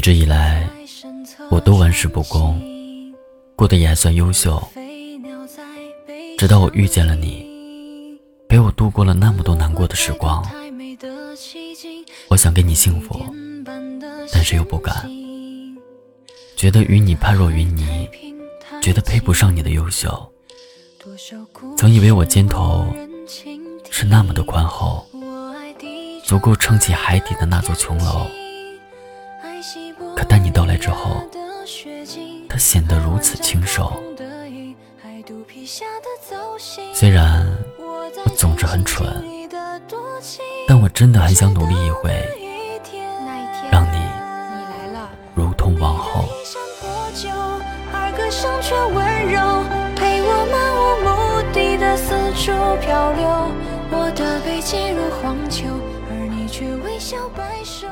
一直以来，我都玩世不恭，过得也还算优秀。直到我遇见了你，陪我度过了那么多难过的时光。我想给你幸福，但是又不敢，觉得与你判若云泥，觉得配不上你的优秀。曾以为我肩头是那么的宽厚，足够撑起海底的那座琼楼。可当你到来之后，它显得如此清瘦。虽然我总是很蠢，但我真的很想努力一回，让你如同王后。而你却微笑摆首。